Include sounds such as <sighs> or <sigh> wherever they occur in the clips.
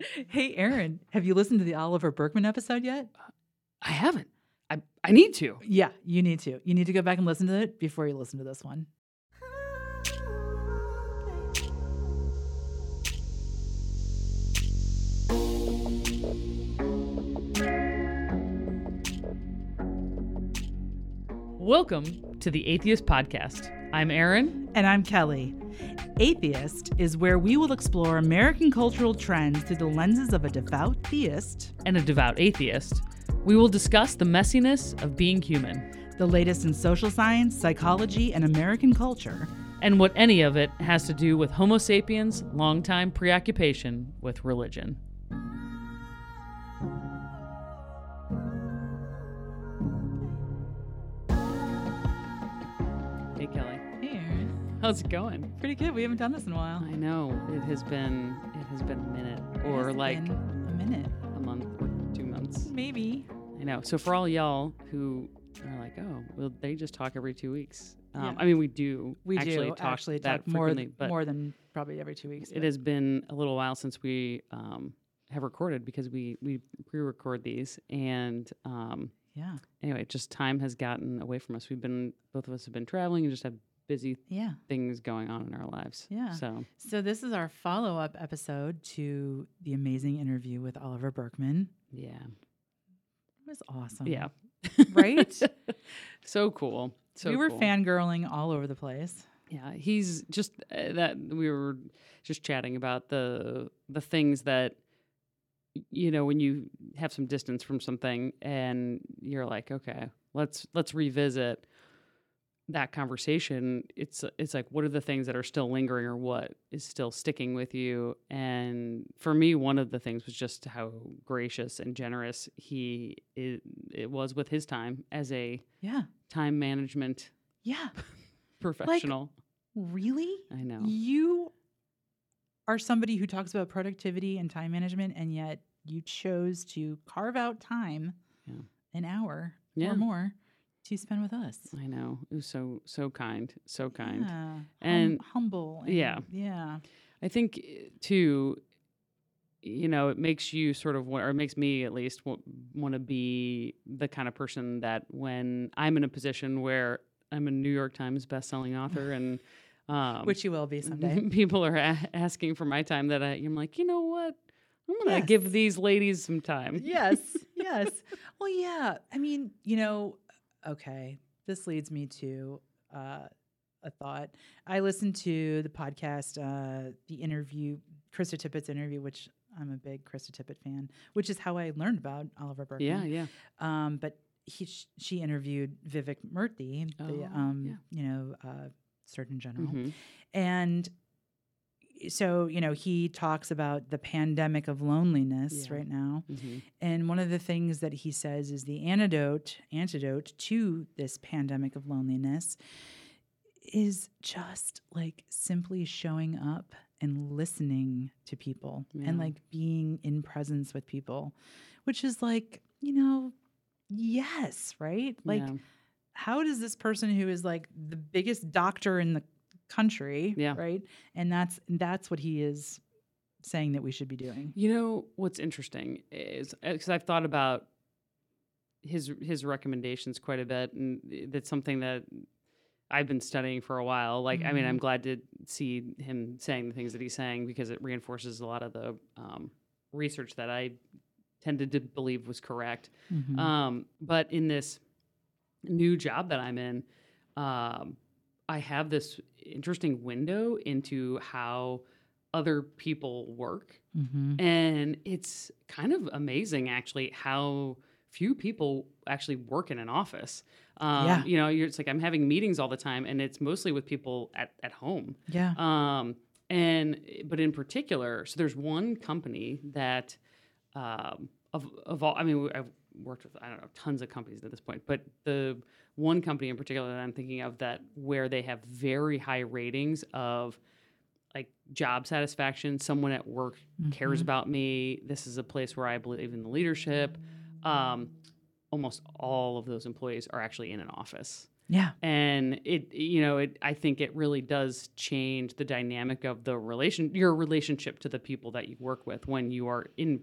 Hey, Erin, have you listened to the Oliver Burkeman episode yet? Uh, I haven't. I I need to. Yeah, you need to. You need to go back and listen to it before you listen to this one. Welcome to the Atheist Podcast. I'm Erin. And I'm Kelley. Atheist is where we will explore American cultural trends through the lenses of a devout theist and a devout atheist. We will discuss the messiness of being human, the latest in social science, psychology, and American culture, and what any of it has to do with Homo sapiens' longtime preoccupation with religion. How's it going? Pretty good. We haven't done this in a while. I know it has been it has been a minute or like a minute, a month or two months. maybe. I know. So for all y'all who are like, oh, well, they just talk every two weeks. Um, Yeah. I mean, we do. We actually do talk actually that talk more but more than probably every two weeks. it but- has been a little while since we um, have recorded because we we pre-record these and. Um, Yeah, Anyway, just time has gotten away from us. We've been both of us have been traveling and just have busy yeah. things going on in our lives. Yeah. So So this is our follow-up episode to the amazing interview with Oliver Burkeman. yeah, It was awesome. yeah, <laughs> Right? <laughs> so cool. So we were cool. fangirling all over the place. Yeah, he's just uh, that we were just chatting about the the things that you know when you have some distance from something and you're like, okay, let's let's revisit that conversation. It's it's like what are the things that are still lingering or what is still sticking with you? And for me, one of the things was just how gracious and generous he it, it was with his time as a Yeah. time management Yeah. <laughs> professional. Really? I know. You are somebody who talks about productivity and time management, and yet you chose to carve out time, Yeah. an hour Yeah. or more, to spend with us. I know. It was so so kind, so kind. Yeah. hum- And- humble. and- yeah. Yeah. I think uh, too. You know, it makes you sort of, or it makes me at least want to be the kind of person that when I'm in a position where I'm a New York Times best-selling <laughs> author and um, Which you will be someday. <laughs> people are a- asking for my time, that I, I'm like, you know what, I'm gonna Yes. give these ladies some time. yes. <laughs> Yes. Well, yeah. I mean, you know, okay. This leads me to uh, a thought. I listened to the podcast, uh, the interview, Krista Tippett's interview, which I'm a big Krista Tippett fan, which is how I learned about Oliver Burkeman. Yeah, yeah. Um, but he, sh- she interviewed Vivek Murthy, the Oh, um, yeah. you know, uh, Surgeon General, Mhm. and so you know he talks about the pandemic of loneliness Yeah. right now Mhm. and one of the things that he says is the antidote antidote to this pandemic of loneliness is just like simply showing up and listening to people Yeah. and like being in presence with people which is like you know yes right like Yeah. how does this person who is like the biggest doctor in the country Yeah. right and that's that's what he is saying that we should be doing You know what's interesting is because I've thought about his his recommendations quite a bit, and that's something that I've been studying for a while. Like, I mean, I'm glad to see him saying the things that he's saying because it reinforces a lot of the um, research that I tended to believe was correct. Mhm. Um, but in this new job that I'm in, um, I have this interesting window into how other people work. Mhm. And it's kind of amazing, actually, how few people actually work in an office. Um, Yeah. You know, you're, it's like I'm having meetings all the time, and it's mostly with people at, at home. yeah Um, and but in particular, so there's one company that um, of of all. I mean, I've worked with I don't know tons of companies at this point, but the one company in particular that I'm thinking of that where they have very high ratings of like job satisfaction. Someone at work cares about me. This is a place where I believe in the leadership. Um, almost all of those employees are actually in an office. Yeah. and it you know it i think it really does change the dynamic of the relation your relationship to the people that you work with when you are in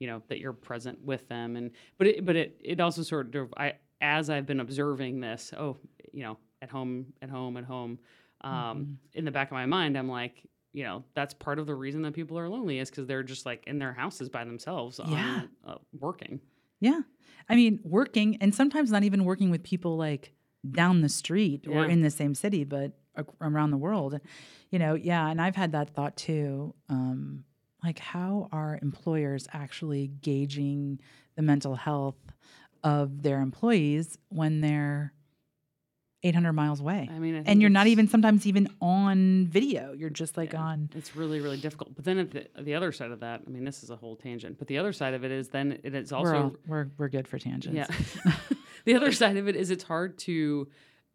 you know that you're present with them and but it but it it also sort of i as i've been observing this oh you know at home at home at home um Mhm. in the back of my mind i'm like you know that's part of the reason that people are lonely is because they're just like in their houses by themselves Yeah. on, uh, working Yeah. I mean, working and sometimes not even working with people like down the street or in the same city, but around the world. You know, yeah. And I've had that thought too. Um, like, how are employers actually gauging the mental health of their employees when they're 800 miles away? i mean I And you're not even sometimes even on video. You're just like Yeah. on. It's really, really difficult. But then at the, the other side of that, I mean, this is a whole tangent. But the other side of it is then it is also we're, all, we're we're good for tangents. yeah. <laughs> the other side of it is it's hard to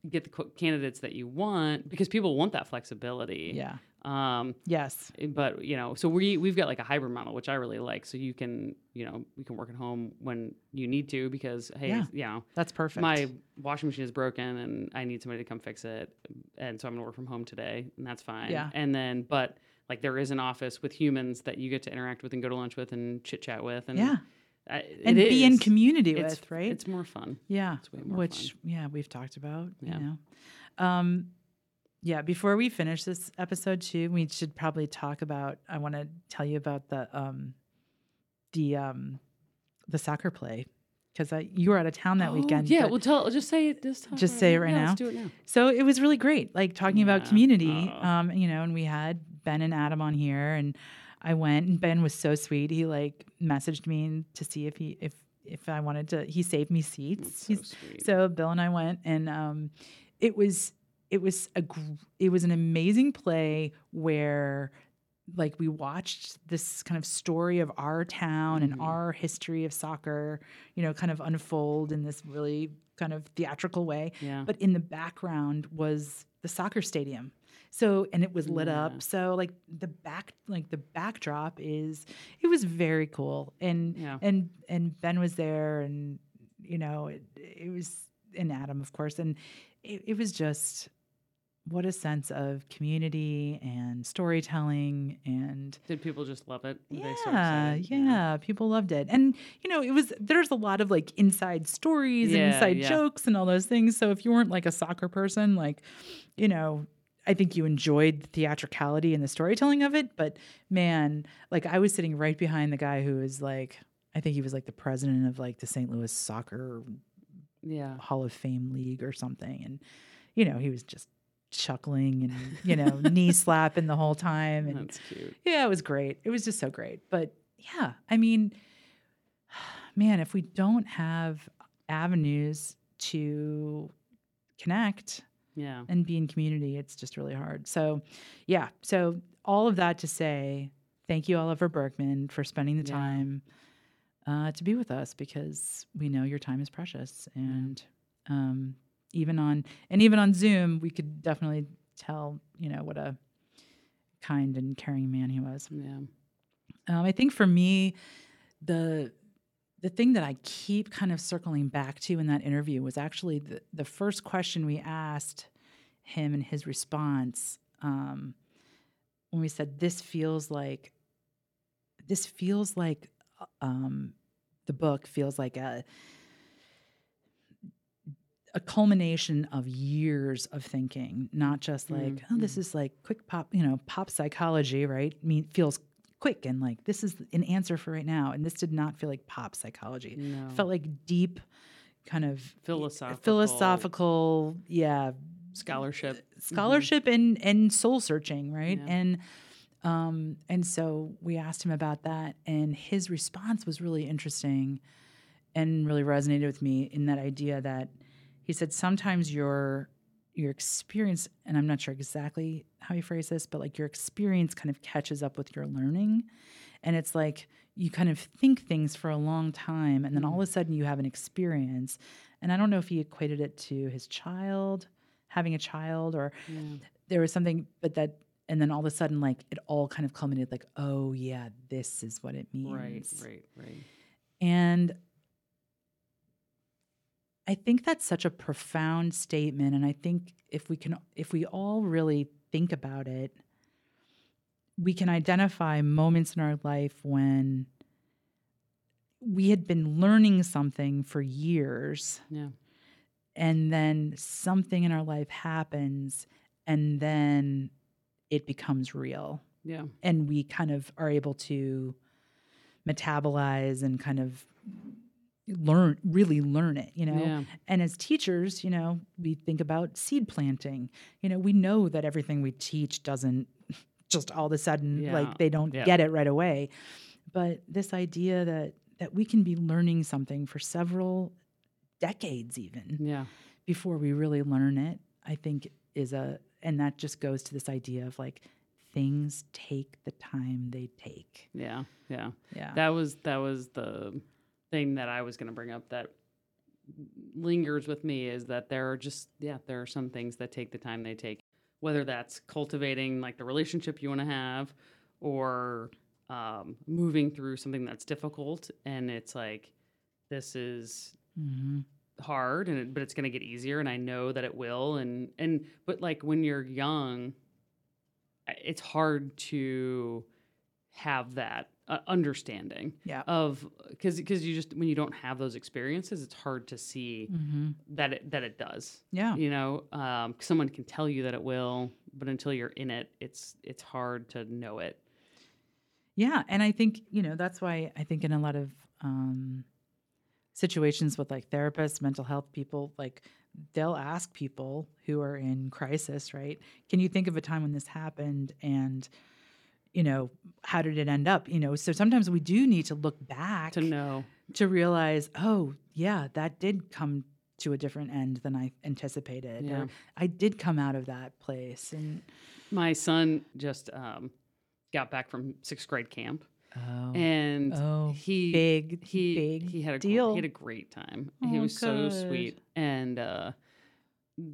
get the candidates that you want because people want that flexibility. Yeah. Um, Yes. but you know, so we we've got like a hybrid model, which I really like. So you can, you know, we can work at home when you need to because hey, Yeah. you know, That's perfect. my washing machine is broken and I need somebody to come fix it. And so I'm gonna work from home today and that's fine. Yeah. And then, but like there is an office with humans that you get to interact with and go to lunch with and chit chat with. And yeah. I, And be in community It's- with, right? It's more fun. Yeah, It's way more which yeah we've talked about. Yeah. You know, um, yeah. Before we finish this episode too, we should probably talk about. I want to tell you about the um, the um, the soccer play because you were out of town that Oh, weekend. Yeah, well, tell. Just say it. Just, Just say it right Yeah, now? Let's do it now. so it was really great, like talking about community. Oh. Um, you know, and we had Ben and Adam on here, and I went, and Ben was so sweet. He like messaged me to see if he if if I wanted to. He saved me seats. So so Bill and I went, and um, it was it was a gr- it was an amazing play where like we watched this kind of story of our town and Mhm. our history of soccer, you know, kind of unfold in this really kind of theatrical way. yeah. But in the background was the soccer stadium. So and it was lit Yeah. up. So like the back like the backdrop is it was very cool. And Yeah. and and Ben was there and you know it, it was and Adam of course and it, it was just what a sense of community and storytelling and Did people just love it? Were they so yeah, yeah, people loved it. And you know, it was there's a lot of like inside stories and inside yeah. jokes and all those things. So if you weren't like a soccer person, like, you know, I think you enjoyed the theatricality and the storytelling of it, but man, like I was sitting right behind the guy who was like I think he was like the president of like the St. Louis Soccer Yeah. Hall of Fame League or something. And, you know, he was just chuckling and, you know, <laughs> knee slapping the whole time. And That's cute. yeah, it was great. It was just so great. But yeah, I mean, <sighs> man, if we don't have avenues to connect Yeah. and be in community, it's just really hard. So, yeah. So, all of that to say, thank you, Oliver Burkeman, for spending the Yeah. time uh, to be with us because we know your time is precious. And um, even on and even on Zoom, we could definitely tell, you know, what a kind and caring man he was. Yeah. Um, I think for me, the the thing that I keep kind of circling back to in that interview was actually the, the first question we asked him and his response um, when we said, "This feels like this feels like um, the book feels like a." a culmination of years of thinking, not just like, Mm, oh, this mm. is like quick pop, you know, pop psychology, right? I mean, feels quick and like this is an answer for right now. And this did not feel like pop psychology. No. It felt like deep, kind of Philosophical. philosophical, yeah, scholarship. scholarship and and soul searching, right? Yeah. And um and so we asked him about that and his response was really interesting and really resonated with me in that idea that he said sometimes your your experience and I'm not sure exactly how he phrased this, but like your experience kind of catches up with your learning. And it's like you kind of think things for a long time and then all of a mm. sudden you have an experience. And I don't know if he equated it to his child, having a child, or Yeah. there was something, but that, and then all of a sudden, like it all kind of culminated, like, oh yeah, this is what it means. Right. Right. Right. And I think that's such a profound statement. And I think if we can, if we all really think about it, we can identify moments in our life when we had been learning something for years Yeah. and then something in our life happens and then it becomes real Yeah. and we kind of are able to metabolize and kind of learn really learn it you know Yeah. and as teachers you know we think about seed planting you know we know that everything we teach doesn't <laughs> just all of a sudden Yeah. like they don't Yeah. get it right away but this idea that that we can be learning something for several decades even Yeah. before we really learn it i think is a and that just goes to this idea of like things take the time they take Yeah. Yeah. yeah That was that was the thing that I was going to bring up that lingers with me is that there are just yeah there are some things that take the time they take. Whether that's cultivating like the relationship you want to have or um, moving through something that's difficult and it's like this is hmm hard and it, but it's going to get easier and I know that it will and and but like when you're young it's hard to have that uh, understanding yeah. of cuz cuz you just when you don't have those experiences it's hard to see hmm that it that it does. Yeah. You know um someone can tell you that it will but until you're in it it's it's hard to know it. Yeah, and I think you know that's why I think in a lot of um, situations with like therapists, mental health people, like they'll ask people who are in crisis, right? Can you think of a time when this happened, and you know how did it end up? You know, so sometimes we do need to look back to know to realize, oh yeah, that did come to a different end than I anticipated, Yeah. or I did come out of that place, and my son just um got back from 6th grade camp oh, and oh, he big, he big he had a deal. he had a great time. Oh, he was so sweet, and uh,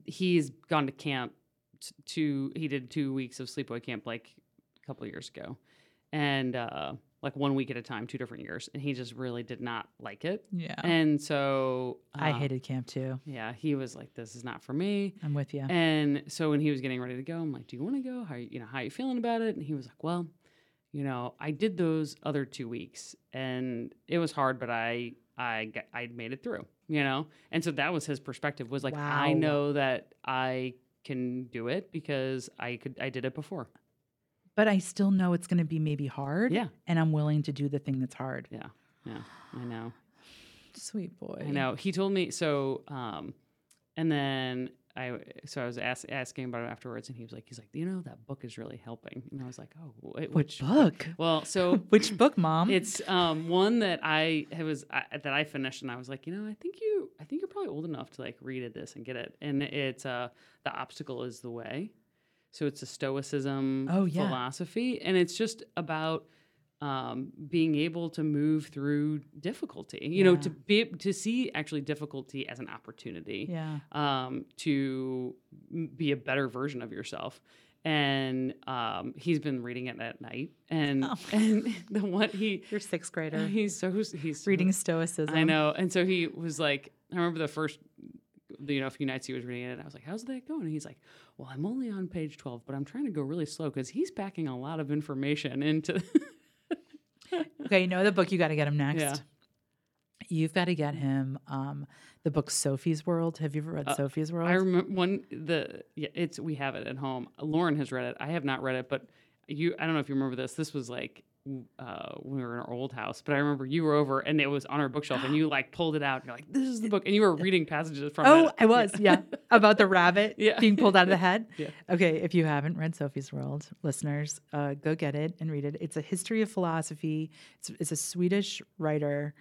he's gone to camp. t- To he did two weeks of sleepaway camp like a couple years ago, and uh, like one week at a time, two different years, and he just really did not like it. yeah. And so I uh, hated camp too. Yeah, he was like, "This is not for me." I'm with you. And so when he was getting ready to go, I'm like, "Do you want to go? How you you know how you feeling about it?" And he was like, "Well, you know, I did those other two weeks, and it was hard, but I I got, I made it through, you know." And so that was his perspective was like, "I know that I can do it because I could I did it before." But I still know it's going to be maybe hard. Yeah. And I'm willing to do the thing that's hard. Yeah, yeah, I know. Sweet boy. I know. He told me so. Um, and then I so I was ask, asking about it afterwards, and he was like, he's like, you know, that book is really helping. And I was like, oh, wh- Which book? Well, so <laughs> Which book, mom? it's um one that I it was I, that I finished, and I was like, you know, I think you I think you're probably old enough to like read it this and get it. And it's uh the obstacle is the way. So it's a stoicism Oh, yeah. philosophy, and it's just about um, being able to move through difficulty. You know, to be to see actually difficulty as an opportunity yeah. um, to be a better version of yourself. And um, he's been reading it at night, and Oh. <laughs> and the one he <laughs> You're sixth grader. he's so he's so- Reading Stoicism. I know, and so he was like, I remember the first, you know, a few nights he was reading it. And I was like, "How's that going?" And he's like, "Well, I'm only on page twelve, but I'm trying to go really slow because he's packing a lot of information into." <laughs> Okay, you know the book you got to get him next. Yeah. You've got to get him um, the book Sophie's World. Have you ever read Uh, Sophie's World? I remember one the yeah, it's we have it at home. Lauren has read it. I have not read it, but you I don't know if you remember this. This was like uh, when we were in our old house, but I remember you were over and it was on our bookshelf and you like pulled it out and you're like, "This is the book," and you were reading passages from oh, it. I was. Yeah. <laughs> About the rabbit Yeah. being pulled out of the head. <laughs> Yeah. Okay, if you haven't read Sophie's World, listeners, uh, go get it and read it. It's a history of philosophy. It's, it's a Swedish writer,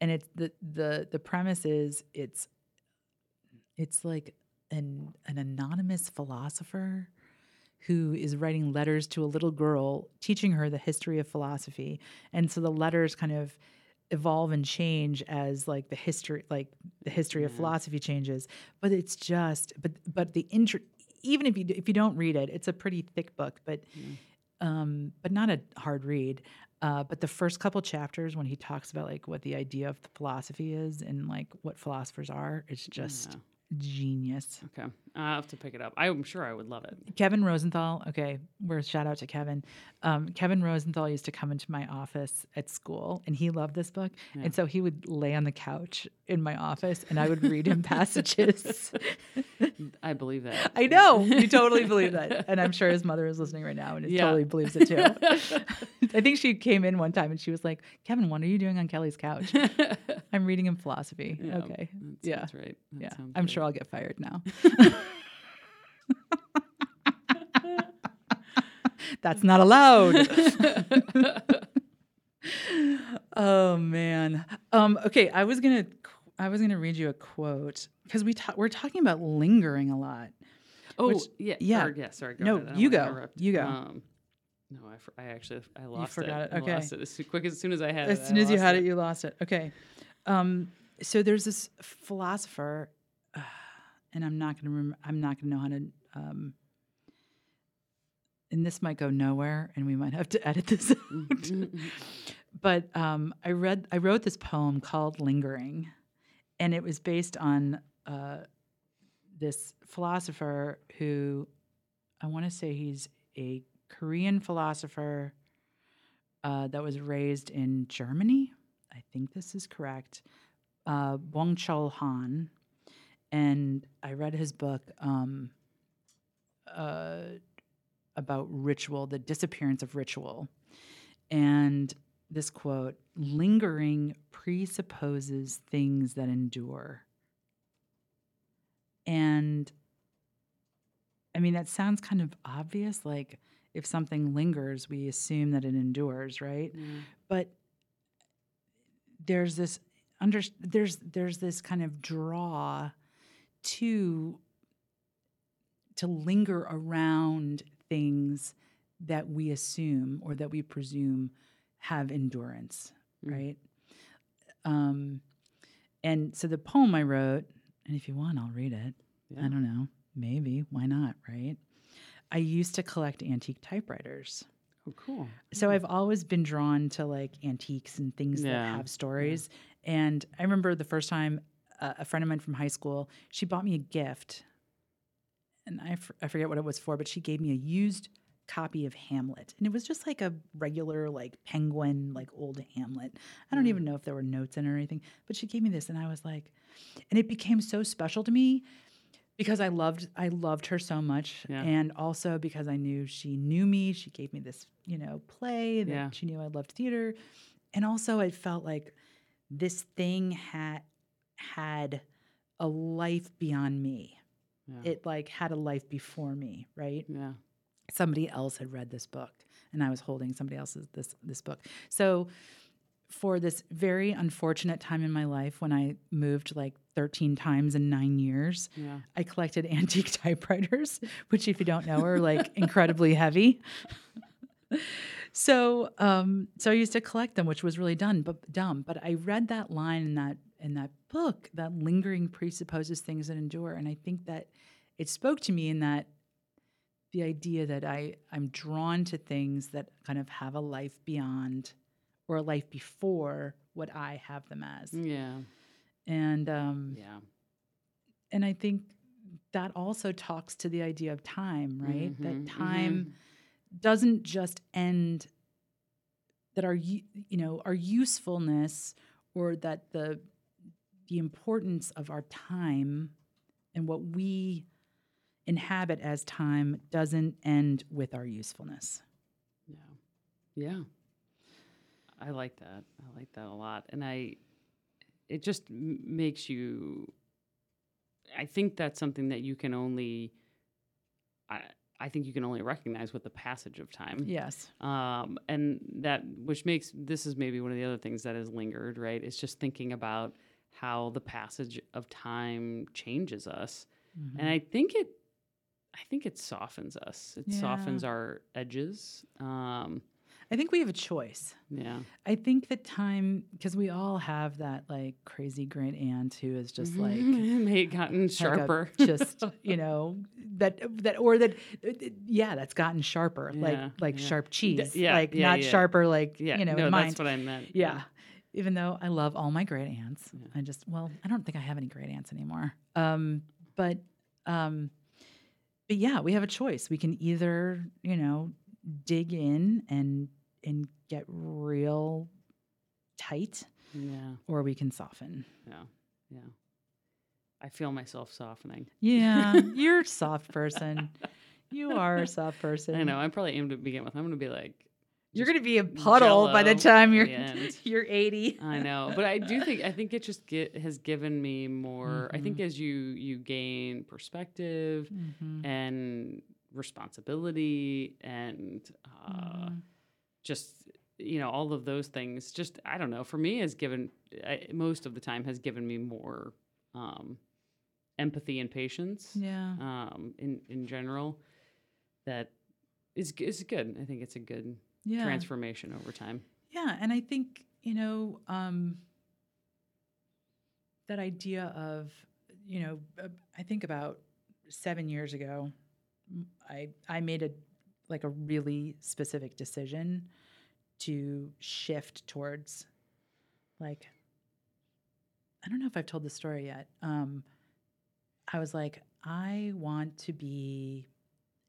and it's the the the premise is it's it's like an an anonymous philosopher who is writing letters to a little girl, teaching her the history of philosophy, and so the letters kind of evolve and change as like the history like the history of philosophy changes but it's just but but the intro even if you if you don't read it it's a pretty thick book but Mm. um but not a hard read Uh, but the first couple chapters, when he talks about like what the idea of the philosophy is and like what philosophers are, it's just Yeah. Genius. Okay. I'll have to pick it up. I'm sure I would love it. Kevin Rosenthal. Okay, we're shout out to Kevin. Um, Kevin Rosenthal used to come into my office at school, and he loved this book. Yeah. And so he would lay on the couch in my office, and I would read him <laughs> passages. I believe that. I know you totally believe that, <laughs> and I'm sure his mother is listening right now and Yeah. totally believes it too. <laughs> I think she came in one time and she was like, "Kevin, what are you doing on Kelley's couch?" I'm reading him philosophy. Yeah, okay, That's, yeah. That's right. That yeah, I'm right. sure I'll get fired now. <laughs> That's not allowed. <laughs> oh man. Um, okay, I was gonna I was gonna read you a quote because we ta- we're talking about lingering a lot. Oh, Which- yeah. yeah. or- yeah. Sorry. Go No. I you go. You go. Um, no, I, for, I actually I lost forgot it. I Okay. lost it as quick as soon as I had As it. soon I as you had it, you lost it. Okay. Um, so there's this philosopher, uh, <sighs> and I'm not gonna rem- I'm not gonna know how to. Um, and this might go nowhere, and we might have to <laughs> edit this out. Mhm. <laughs> but um, I read I wrote this poem called "Lingering," and it was based on uh, this philosopher who I want to say he's a Korean philosopher uh, that was raised in Germany. I think this is correct. Uh, Byung Chul Han, and I read his book um, uh, about ritual, the disappearance of ritual, and this quote: "Lingering presupposes things that endure." And I mean, that sounds kind of obvious. Like if something lingers, we assume that it endures, right? Yeah. But there's this under there's there's this kind of draw to to linger around things that we assume or that we presume have endurance, Mm. right? Um, and so the poem I wrote, and if you want, I'll read it. Yeah. I don't know. Maybe. Why not? Right. I used to collect antique typewriters. Oh, cool. So I've always been drawn to like antiques and things Yeah, that have stories. And I remember the first time a friend of mine from high school, she bought me a gift. And I, f- I forget what it was for, but she gave me a used copy of Hamlet. And it was just like a regular, like penguin, like old Hamlet. I don't Mm. even know if there were notes in it or anything, but she gave me this. And I was like, and it became so special to me because I loved I loved her so much Yeah. and also because I knew she knew me she gave me this you know play that Yeah. she knew I loved theater and also I felt like this thing had had a life beyond me Yeah. it like had a life before me right yeah. somebody else had read this book and I was holding somebody else's this this book. So for this very unfortunate time in my life when I moved like 13 times in 9 years, Yeah. I collected <laughs> antique typewriters, which if you don't know are like <laughs> incredibly heavy. so um so I used to collect them, which was really done but dumb. But I read that line in that in that book that lingering presupposes things that endure. And I think that it spoke to me in that the idea that I, I'm drawn to things that kind of have a life beyond or a life before what I have them as. Yeah. And um Yeah. and I think that also talks to the idea of time, right? Mhm, That mhm. time doesn't just end that our you know our usefulness or that the the importance of our time and what we inhabit as time doesn't end with our usefulness. Yeah. Yeah. I like that. I like that a lot. And I, it just m- makes you, I think that's something that you can only, I, I think you can only recognize with the passage of time. Yes. Um, and that, which makes, this is maybe one of the other things that has lingered, right? It's just thinking about how the passage of time changes us. Mm-hmm. And I think it, I think it softens us. It Yeah. softens our edges. Um, I think we have a choice. Yeah. I think that time because we all have that like crazy great aunt who is just like <laughs> May gotten like sharper. just <laughs> you know that that or that yeah that's gotten sharper Yeah, like like yeah. sharp cheese yeah, like yeah, not sharper like yeah. you know no, that's what I meant. yeah even though I love all my great aunts Yeah. I just well I don't think I have any great aunts anymore um but um but yeah we have a choice we can either you know dig in and and get real tight Yeah. or we can soften Yeah. Yeah. I feel myself softening. yeah <laughs> you're a soft person you are a soft person I know. I'm probably aimed to begin with. I'm going to be like, You're gonna be a puddle by the time you're the <laughs> you're 80. I know, but I do think I think it just get, has given me more. I think Mhm. as you you gain perspective Mhm. and responsibility and uh, Mhm. just you know all of those things. Just I don't know. For me, has given I, most of the time has given me more um, empathy and patience Yeah. um, in in general. That is is good. I think it's a good Yeah. transformation over time. Yeah, and I think you know um, that idea of you know uh, I think about seven years ago, I I made a like a really specific decision to shift towards like I don't know if I've told the story yet. Um, I was like, I want to be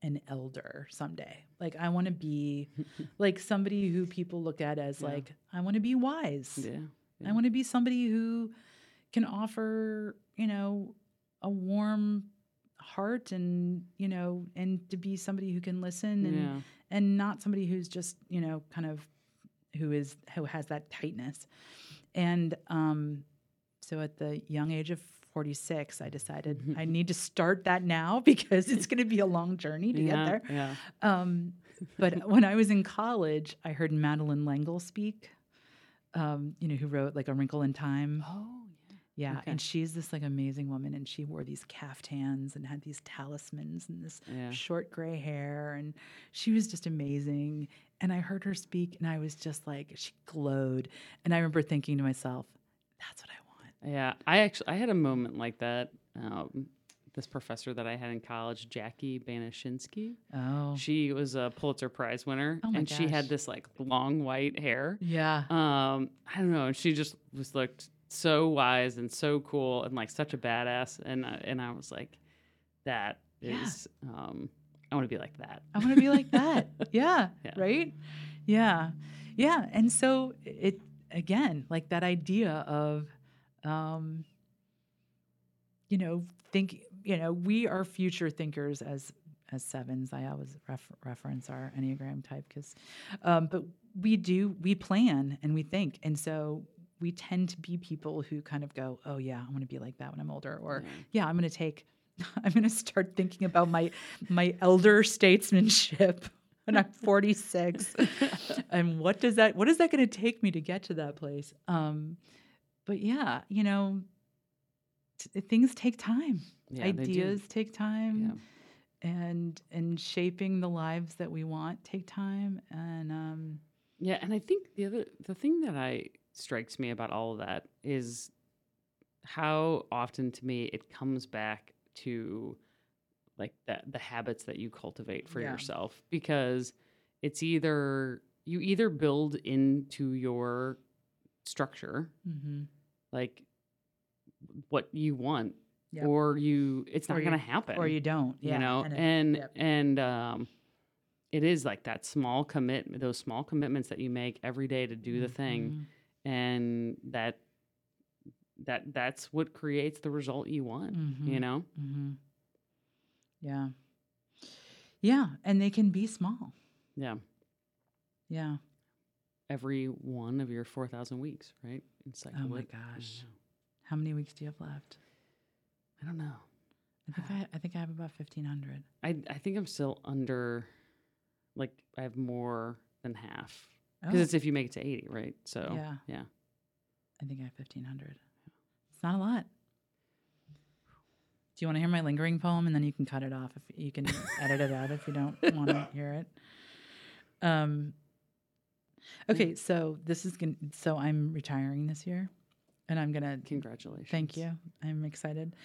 an elder someday. Like I want to be <laughs> like somebody who people look at as Yeah. like I want to be wise. Yeah. I want to be somebody who can offer, you know, a warm heart and, you know, and to be somebody who can listen and Yeah. and not somebody who's just, you know, kind of who is who has that tightness. And um so at the young age of 46, I decided I need to start that now <laughs> because it's going to be a long journey to yeah, get there. Yeah. Um, but <laughs> when I was in college, I heard Madeleine L'Engle speak. Um, you know, who wrote like A Wrinkle in Time. Oh, yeah. Yeah, okay. and she's this like amazing woman, and she wore these caftans and had these talismans and this Yeah. short gray hair, and she was just amazing. And I heard her speak, and I was just like, she glowed. And I remember thinking to myself, "That's what I want." Yeah. I actually I had a moment like that. Um, this professor that I had in college, Jacqui Banaszynski, Oh, she was a Pulitzer Prize winner, Oh my and she had this like long white hair. yeah, Um, I don't know, and she just was looked so wise and so cool and like such a badass, and I- and I was like, that is Yeah. um, I want to be like that. I want to be like that. <laughs> Yeah, Yeah. Right? Yeah. Yeah. And so it again, like that idea of um you know, think, you know, we are future thinkers as as sevens. I always ref- reference our Enneagram type cuz um but we do we plan and we think. And so we tend to be people who kind of go, "Oh yeah, I want to be like that when I'm older," or Yeah. yeah, I'm going to take <laughs> I'm going to start thinking about my my elder statesmanship <laughs> when I'm 46. <laughs> and what does that what is that going to take me to get to that place? Um but yeah, you know, t- things take time. Yeah. Ideas take time. Yeah. And and shaping the lives that we want take time and um Yeah, and I think the other the thing that I strikes me about all of that is how often to me it comes back to like the the habits that you cultivate for Yeah. yourself because it's either you either build into your structure mhm. like what you want Yep. or you it's not you- going to happen or you don't. Yeah. you know and and yep. and um it is like that small commit those small commitments that you make every day to do the thing Mhm. and that that that's what creates the result you want you Mhm. know Mm-hmm. Yeah. Yeah. And they can be small. yeah Yeah. Every one of your 4000 weeks right in cycle Oh my gosh. How many weeks do you have left? i don't know I think I, I think I have about fifteen hundred. i i think i'm still under like i have more than half Oh, because it's if you make it to 80 right so yeah. yeah I think I have fifteen hundred. It's not a lot. Do you want to hear my lingering poem, and then you can cut it off if you can edit it out if you don't want to <laughs> hear it. Um, Okay, so this is going to so I'm retiring this year and I'm going to Congratulations. Thank you. I'm excited.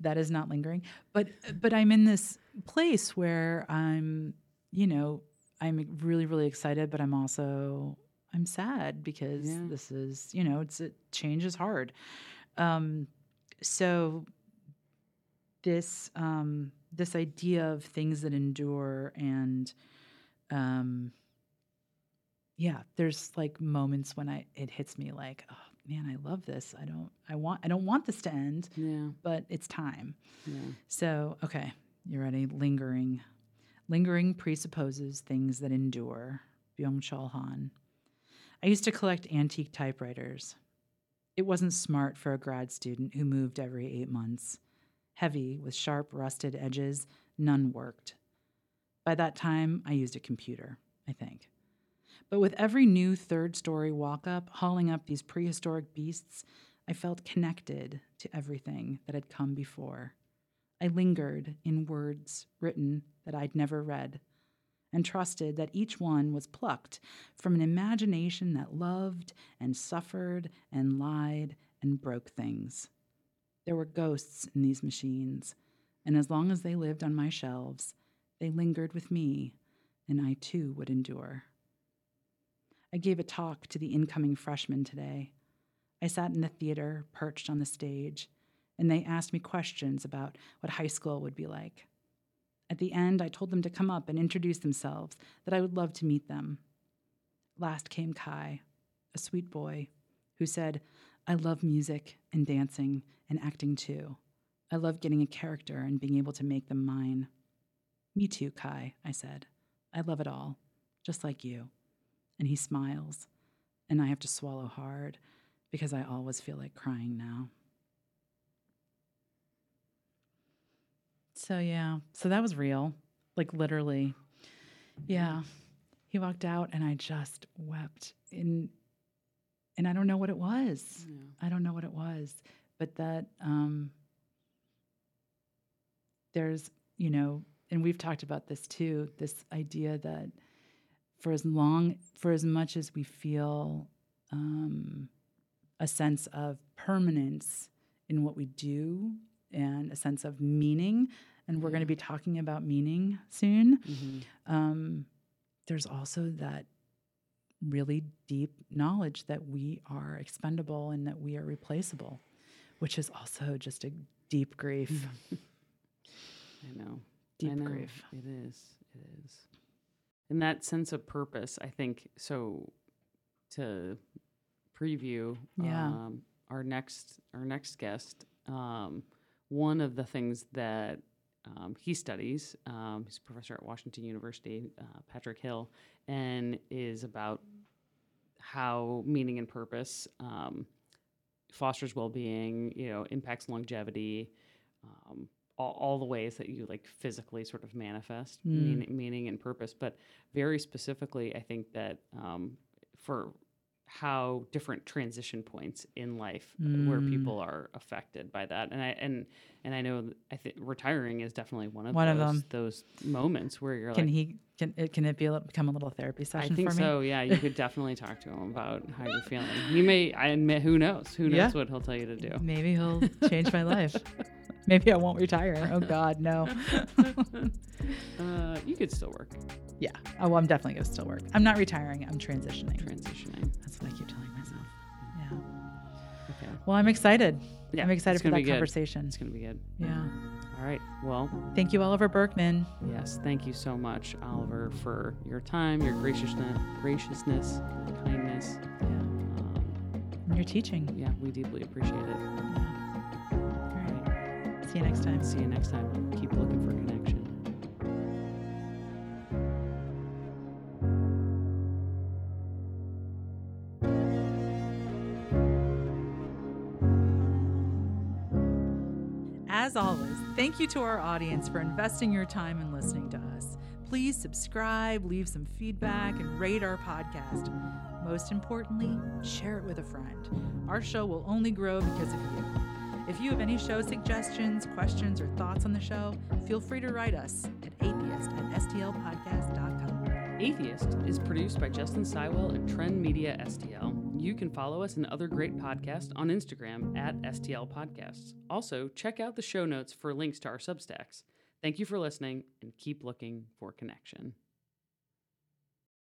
That is not lingering. But but I'm in this place where I'm, you know, I'm really really excited, but I'm also I'm sad because Yeah. this is, you know, it's it change is hard. Um so this um this idea of things that endure and um yeah, there's like moments when I it hits me like, oh man, I love this. I don't I want I don't want this to end, Yeah. but it's time. Yeah. So, okay, you ready? Lingering. Lingering presupposes things that endure. Byung Chul Han. I used to collect antique typewriters. It wasn't smart for a grad student who moved every eight months. Heavy, with sharp, rusted edges, none worked. By that time, I used a computer, I think. But with every new third story walk up, hauling up these prehistoric beasts, I felt connected to everything that had come before. I lingered in words written that I'd never read and trusted that each one was plucked from an imagination that loved and suffered and lied and broke things. There were ghosts in these machines, and as long as they lived on my shelves, they lingered with me, and I too would endure. I gave a talk to the incoming freshmen today. I sat in the theater, perched on the stage, and they asked me questions about what high school would be like. At the end, I told them to come up and introduce themselves, that I would love to meet them. Last came Kai, a sweet boy, who said, I love music and dancing and acting too. I love getting a character and being able to make them mine. Me too, Kai, I said. I love it all, just like you. And he smiles, and I have to swallow hard because I always feel like crying now. So, yeah, so that was real, like literally. Yeah. He walked out, and I just wept. In, and I don't know what it was. Yeah. I don't know what it was, but that um, there's, you know, and we've talked about this too this idea that for as long, for as much as we feel um, a sense of permanence in what we do and a sense of meaning, and we're going to be talking about meaning soon, Mhm. um, there's also that really deep knowledge that we are expendable and that we are replaceable, which is also just a deep grief. <laughs> I know. Deep I know. grief. It is. It is. And that sense of purpose, I think. So, to preview Yeah. um, our next our next guest, um, one of the things that um, he studies, um, he's a professor at Washington University, uh, Patrick Hill, and is about how meaning and purpose um, fosters well-being, you know, impacts longevity, um, all, all the ways that you like physically sort of manifest Mm. meaning, meaning and purpose. But very specifically, I think that um, for how different transition points in life where Mm. people are affected by that, and I and and I know I think retiring is definitely one of One of those, them. those moments where you're Can like. he? Can it? Can it be a, become a little therapy session I think so. Yeah, you could definitely talk to him about how you're feeling. He may. I admit, who knows? Who knows Yeah. what he'll tell you to do? Maybe he'll change my life. <laughs> <laughs> Maybe I won't retire. Oh God, no. <laughs> <laughs> Uh, you could still work yeah. Oh, well, I'm definitely gonna still work. I'm not retiring. I'm transitioning. transitioning. That's what I keep telling myself. Yeah. Okay. Well, I'm excited. Yeah, I'm excited for that conversation. It's gonna be good. Yeah. All right. Well, Thank you, Oliver Burkeman. yes. Thank you so much, Oliver, for your time, your graciousness, graciousness, kindness. Yeah. Um, And your teaching. yeah, we deeply appreciate it. Yeah. See you next time. See you next time. Keep looking for connection. As always, thank you to our audience for investing your time and listening to us. Please subscribe, leave some feedback, and rate our podcast. Most importantly, share it with a friend. Our show will only grow because of you. If you have any show suggestions, questions, or thoughts on the show, feel free to write us at atheist at stlpodcast.com. Atheist is produced by Justin Sywell at Trend Media STL. You can follow us and other great podcasts on Instagram at STL Podcasts. Also, check out the show notes for links to our Substacks. Thank you for listening and keep looking for connection.